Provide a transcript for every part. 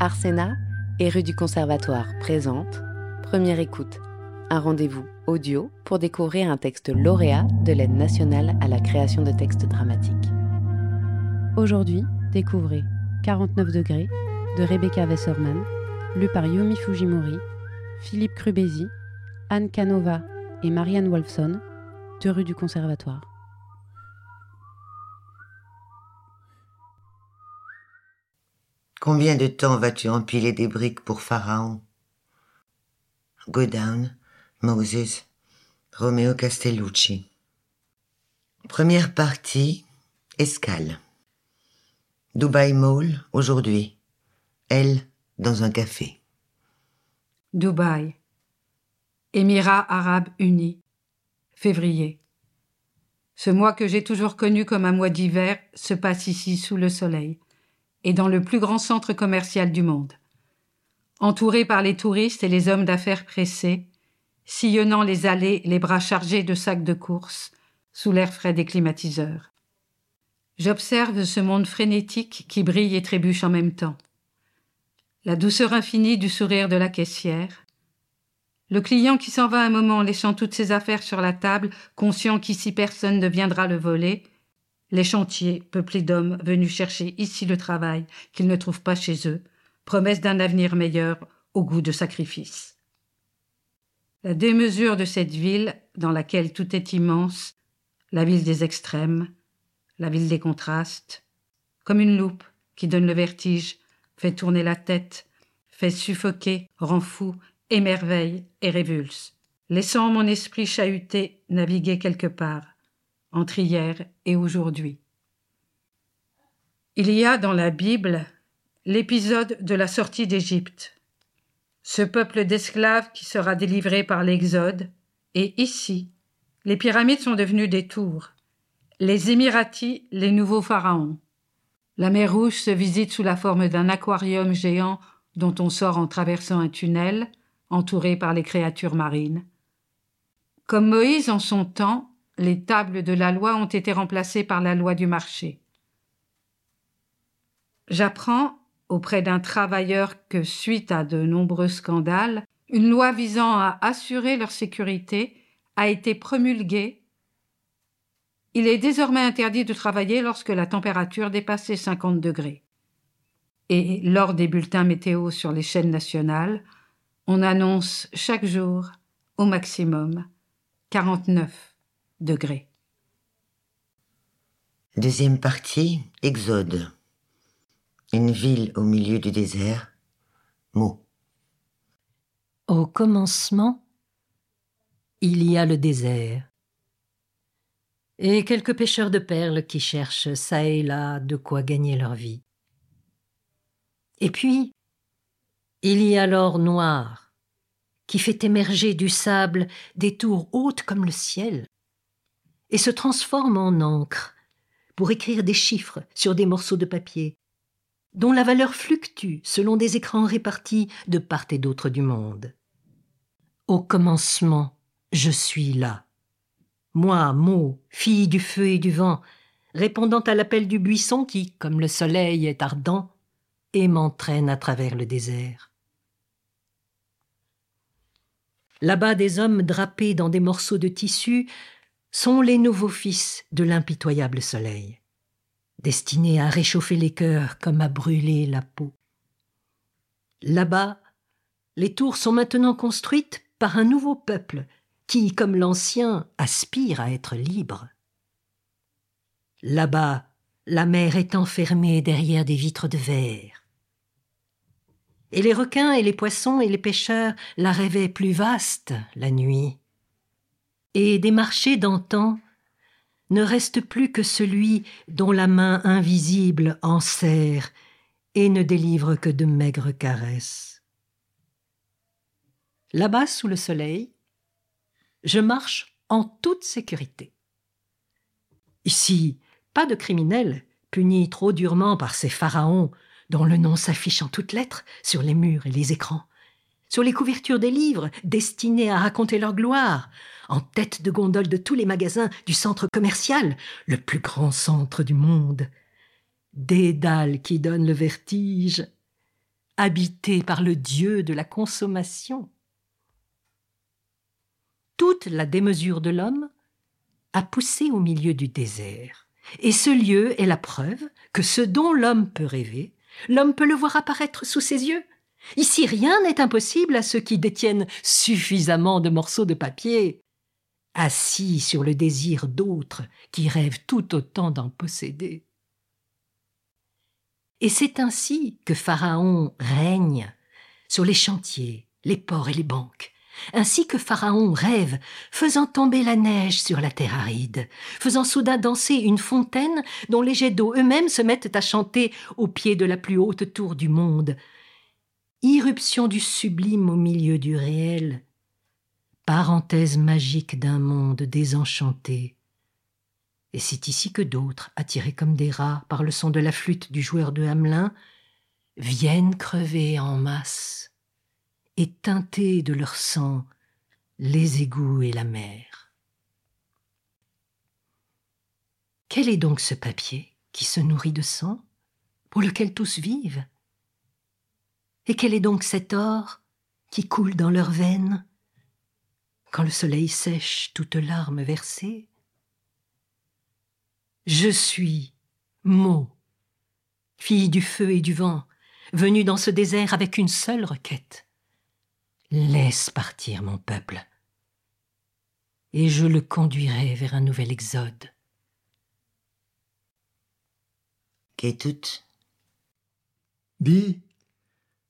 Arsena et rue du Conservatoire présente Première écoute, un rendez-vous audio pour découvrir un texte lauréat de l'aide nationale à la création de textes dramatiques. Aujourd'hui, découvrez 49 degrés de Rebecca Wesserman, lu par Yomi Fujimori, Philippe Crubesi, Anne Canova et Marianne Wolfson, de rue du Conservatoire. Combien de temps vas-tu empiler des briques pour Pharaon? Go down, Moses, Romeo Castellucci. Première partie, escale. Dubai Mall, aujourd'hui. Elle, dans un café. Dubaï. Émirats arabes unis. Février. Ce mois que j'ai toujours connu comme un mois d'hiver se passe ici sous le soleil et dans le plus grand centre commercial du monde. Entouré par les touristes et les hommes d'affaires pressés, sillonnant les allées les bras chargés de sacs de course, sous l'air frais des climatiseurs. J'observe ce monde frénétique qui brille et trébuche en même temps. La douceur infinie du sourire de la caissière, le client qui s'en va un moment laissant toutes ses affaires sur la table, conscient qu'ici personne ne viendra le voler, les chantiers, peuplés d'hommes venus chercher ici le travail qu'ils ne trouvent pas chez eux, promesse d'un avenir meilleur au goût de sacrifice. La démesure de cette ville, dans laquelle tout est immense, la ville des extrêmes, la ville des contrastes, comme une loupe qui donne le vertige, fait tourner la tête, fait suffoquer, rend fou, émerveille et révulse, laissant mon esprit chahuté naviguer quelque part, entre hier et aujourd'hui. Il y a dans la Bible l'épisode de la sortie d'Égypte, ce peuple d'esclaves qui sera délivré par l'Exode, et ici, les pyramides sont devenues des tours, les Émiratis les nouveaux pharaons. La mer Rouge se visite sous la forme d'un aquarium géant dont on sort en traversant un tunnel, entouré par les créatures marines. Comme Moïse en son temps, les tables de la loi ont été remplacées par la loi du marché. J'apprends auprès d'un travailleur que, suite à de nombreux scandales, une loi visant à assurer leur sécurité a été promulguée. Il est désormais interdit de travailler lorsque la température dépasse les 50 degrés. Et lors des bulletins météo sur les chaînes nationales, on annonce chaque jour, au maximum, 49 degrés. Deuxième partie, Exode. Une ville au milieu du désert. Mot. Au commencement, il y a le désert. Et quelques pêcheurs de perles qui cherchent çà et là de quoi gagner leur vie. Et puis, il y a l'or noir, qui fait émerger du sable des tours hautes comme le ciel, et se transforme en encre pour écrire des chiffres sur des morceaux de papier, dont la valeur fluctue selon des écrans répartis de part et d'autre du monde. Au commencement, je suis là. Moi, mot, fille du feu et du vent, répondant à l'appel du buisson qui, comme le soleil, est ardent, et m'entraîne à travers le désert. Là-bas, des hommes drapés dans des morceaux de tissu sont les nouveaux fils de l'impitoyable soleil, destinés à réchauffer les cœurs comme à brûler la peau. Là-bas, les tours sont maintenant construites par un nouveau peuple qui, comme l'ancien, aspire à être libre. Là-bas, la mer est enfermée derrière des vitres de verre. Et les requins et les poissons et les pêcheurs la rêvaient plus vaste la nuit. Et des marchés d'antan ne reste plus que celui dont la main invisible enserre et ne délivre que de maigres caresses. Là-bas, sous le soleil, je marche en toute sécurité. Ici, pas de criminels punis trop durement par ces pharaons dont le nom s'affiche en toutes lettres sur les murs et les écrans, sur les couvertures des livres destinés à raconter leur gloire, en tête de gondole de tous les magasins du centre commercial, le plus grand centre du monde. Des dalles qui donnent le vertige, habité par le dieu de la consommation. Toute la démesure de l'homme a poussé au milieu du désert, et ce lieu est la preuve que ce dont l'homme peut rêver, l'homme peut le voir apparaître sous ses yeux. Ici rien n'est impossible à ceux qui détiennent suffisamment de morceaux de papier, assis sur le désir d'autres qui rêvent tout autant d'en posséder. Et c'est ainsi que Pharaon règne sur les chantiers, les ports et les banques, ainsi que Pharaon rêve, faisant tomber la neige sur la terre aride, faisant soudain danser une fontaine dont les jets d'eau eux-mêmes se mettent à chanter au pied de la plus haute tour du monde. Irruption du sublime au milieu du réel, parenthèse magique d'un monde désenchanté. Et c'est ici que d'autres, attirés comme des rats par le son de la flûte du joueur de Hamelin, viennent crever en masse et teinter de leur sang les égouts et la mer. Quel est donc ce papier qui se nourrit de sang, pour lequel tous vivent? Et quel est donc cet or qui coule dans leurs veines quand le soleil sèche toute larme versée Je suis mot, fille du feu et du vent, venue dans ce désert avec une seule requête. Laisse partir mon peuple, et je le conduirai vers un nouvel exode. Qu'est-tout Dis,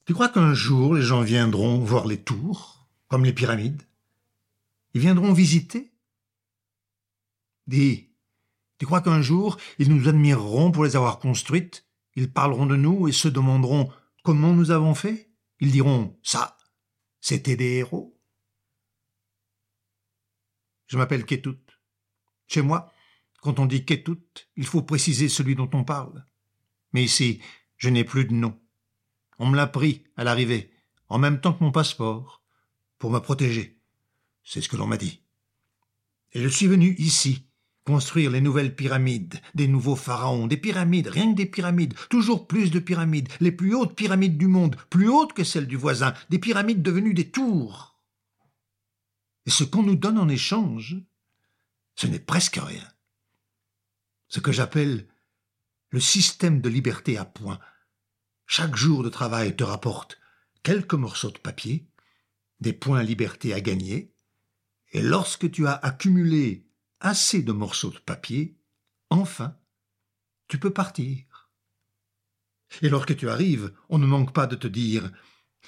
tu crois qu'un jour les gens viendront voir les tours, comme les pyramides? Ils viendront visiter? Dis, tu crois qu'un jour ils nous admireront pour les avoir construites? Ils parleront de nous et se demanderont comment nous avons fait? Ils diront ça, c'était des héros. Je m'appelle Ketut. Chez moi, quand on dit Ketut, il faut préciser celui dont on parle. Mais ici, je n'ai plus de nom. On me l'a pris à l'arrivée, en même temps que mon passeport, pour me protéger. C'est ce que l'on m'a dit. Et je suis venu ici, construire les nouvelles pyramides, des nouveaux pharaons, des pyramides, rien que des pyramides, toujours plus de pyramides, les plus hautes pyramides du monde, plus hautes que celles du voisin, des pyramides devenues des tours. Et ce qu'on nous donne en échange, ce n'est presque rien. Ce que j'appelle le système de liberté à point. Chaque jour de travail te rapporte quelques morceaux de papier, des points liberté à gagner, et lorsque tu as accumulé assez de morceaux de papier, enfin, tu peux partir. Et lorsque tu arrives, on ne manque pas de te dire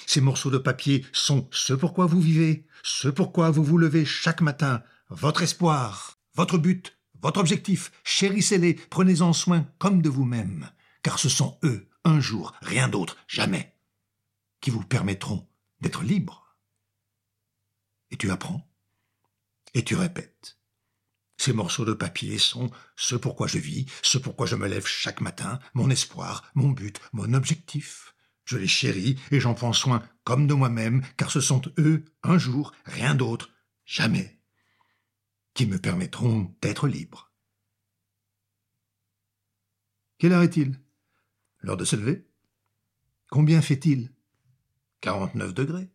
ces morceaux de papier sont ce pourquoi vous vivez, ce pourquoi vous vous levez chaque matin, votre espoir, votre but, votre objectif, chérissez-les, prenez-en soin comme de vous-même, car ce sont eux, un jour, rien d'autre, jamais, qui vous permettront d'être libre. Et tu apprends, et tu répètes. Ces morceaux de papier sont ce pourquoi je vis, ce pourquoi je me lève chaque matin, mon espoir, mon but, mon objectif. Je les chéris et j'en prends soin comme de moi-même, car ce sont eux, un jour, rien d'autre, jamais, qui me permettront d'être libre. Quelle heure est-il? L'heure de se lever Combien fait-il? Quarante-neuf degrés.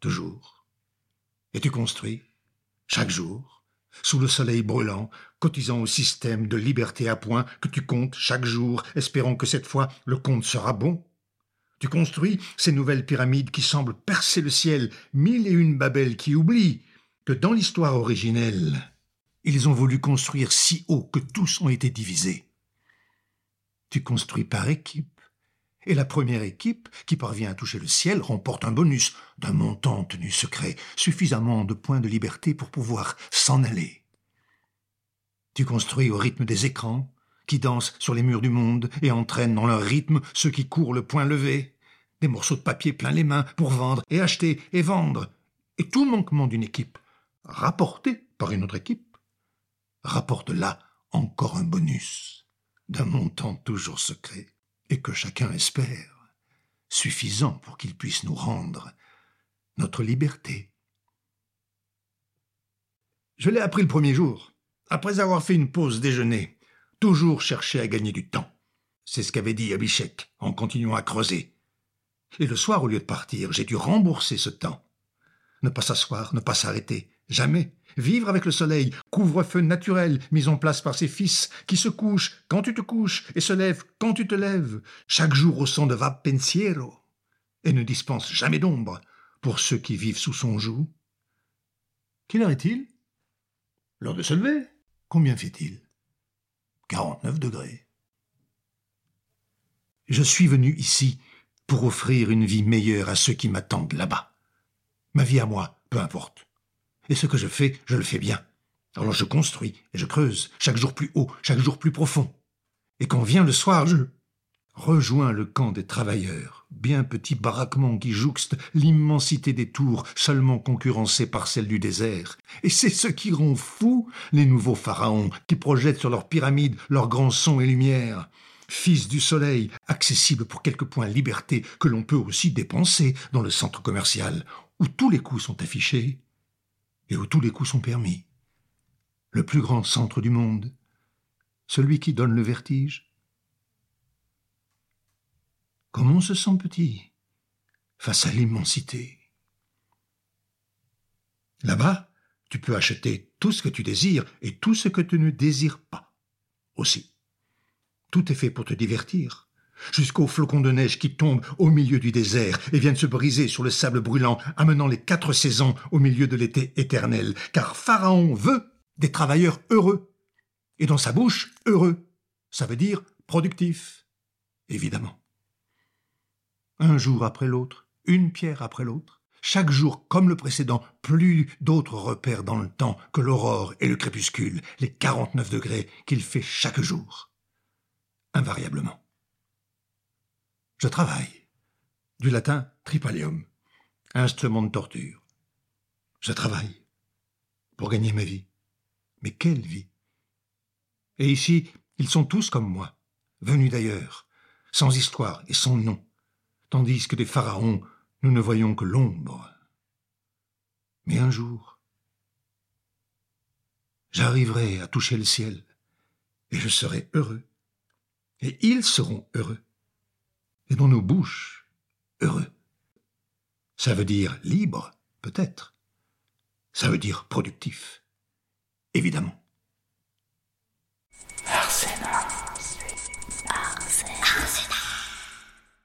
Toujours. Et tu construis, chaque jour, sous le soleil brûlant, cotisant au système de liberté à point que tu comptes chaque jour, espérant que cette fois le compte sera bon. Tu construis ces nouvelles pyramides qui semblent percer le ciel, mille et une babelles qui oublient que dans l'histoire originelle, ils ont voulu construire si haut que tous ont été divisés. Tu construis par équipe, et la première équipe qui parvient à toucher le ciel remporte un bonus d'un montant tenu secret, suffisamment de points de liberté pour pouvoir s'en aller. Tu construis au rythme des écrans, qui dansent sur les murs du monde et entraînent dans leur rythme ceux qui courent le poing levé, des morceaux de papier plein les mains pour vendre et acheter et vendre, et tout manquement d'une équipe, rapporté par une autre équipe, rapporte là encore un bonus d'un montant toujours secret et que chacun espère, suffisant pour qu'il puisse nous rendre notre liberté. Je l'ai appris le premier jour, après avoir fait une pause déjeuner, toujours chercher à gagner du temps. C'est ce qu'avait dit Abhishek en continuant à creuser. Et le soir, au lieu de partir, j'ai dû rembourser ce temps. Ne pas s'asseoir, ne pas s'arrêter, jamais. Vivre avec le soleil, couvre-feu naturel mis en place par ses fils, qui se couchent quand tu te couches et se lèvent quand tu te lèves, chaque jour au son de va pensiero, et ne dispense jamais d'ombre pour ceux qui vivent sous son joug. Quelle heure est-il? L'heure de se lever. Combien fait-il? 49 degrés. Je suis venu ici pour offrir une vie meilleure à ceux qui m'attendent là-bas. Ma vie à moi, peu importe. Et ce que je fais, je le fais bien. Alors je construis et je creuse, chaque jour plus haut, chaque jour plus profond. Et quand vient le soir, je rejoins le camp des travailleurs, bien petit baraquement qui jouxte l'immensité des tours, seulement concurrencées par celle du désert. Et c'est ce qui rend fou les nouveaux pharaons, qui projettent sur leurs pyramides leurs grands sons et lumières. Fils du soleil, accessible pour quelques points liberté que l'on peut aussi dépenser dans le centre commercial, où tous les coups sont affichés et où tous les coups sont permis. Le plus grand centre du monde, celui qui donne le vertige. Comment on se sent petit face à l'immensité? Là-bas, tu peux acheter tout ce que tu désires et tout ce que tu ne désires pas aussi. Tout est fait pour te divertir, jusqu'aux flocons de neige qui tombent au milieu du désert et viennent se briser sur le sable brûlant, amenant les quatre saisons au milieu de l'été éternel, car Pharaon veut des travailleurs heureux. Et dans sa bouche, heureux, ça veut dire productif, évidemment. Un jour après l'autre, une pierre après l'autre, chaque jour comme le précédent, plus d'autres repères dans le temps que l'aurore et le crépuscule, les 49 degrés qu'il fait chaque jour. Invariablement. Je travaille. Du latin tripalium, instrument de torture. Je travaille pour gagner ma vie. Mais quelle vie? Et ici, ils sont tous comme moi, venus d'ailleurs, sans histoire et sans nom, tandis que des pharaons, nous ne voyons que l'ombre. Mais un jour, j'arriverai à toucher le ciel, et je serai heureux, et ils seront heureux et dans nos bouches heureux. Ça veut dire libre, peut-être. Ça veut dire productif, évidemment.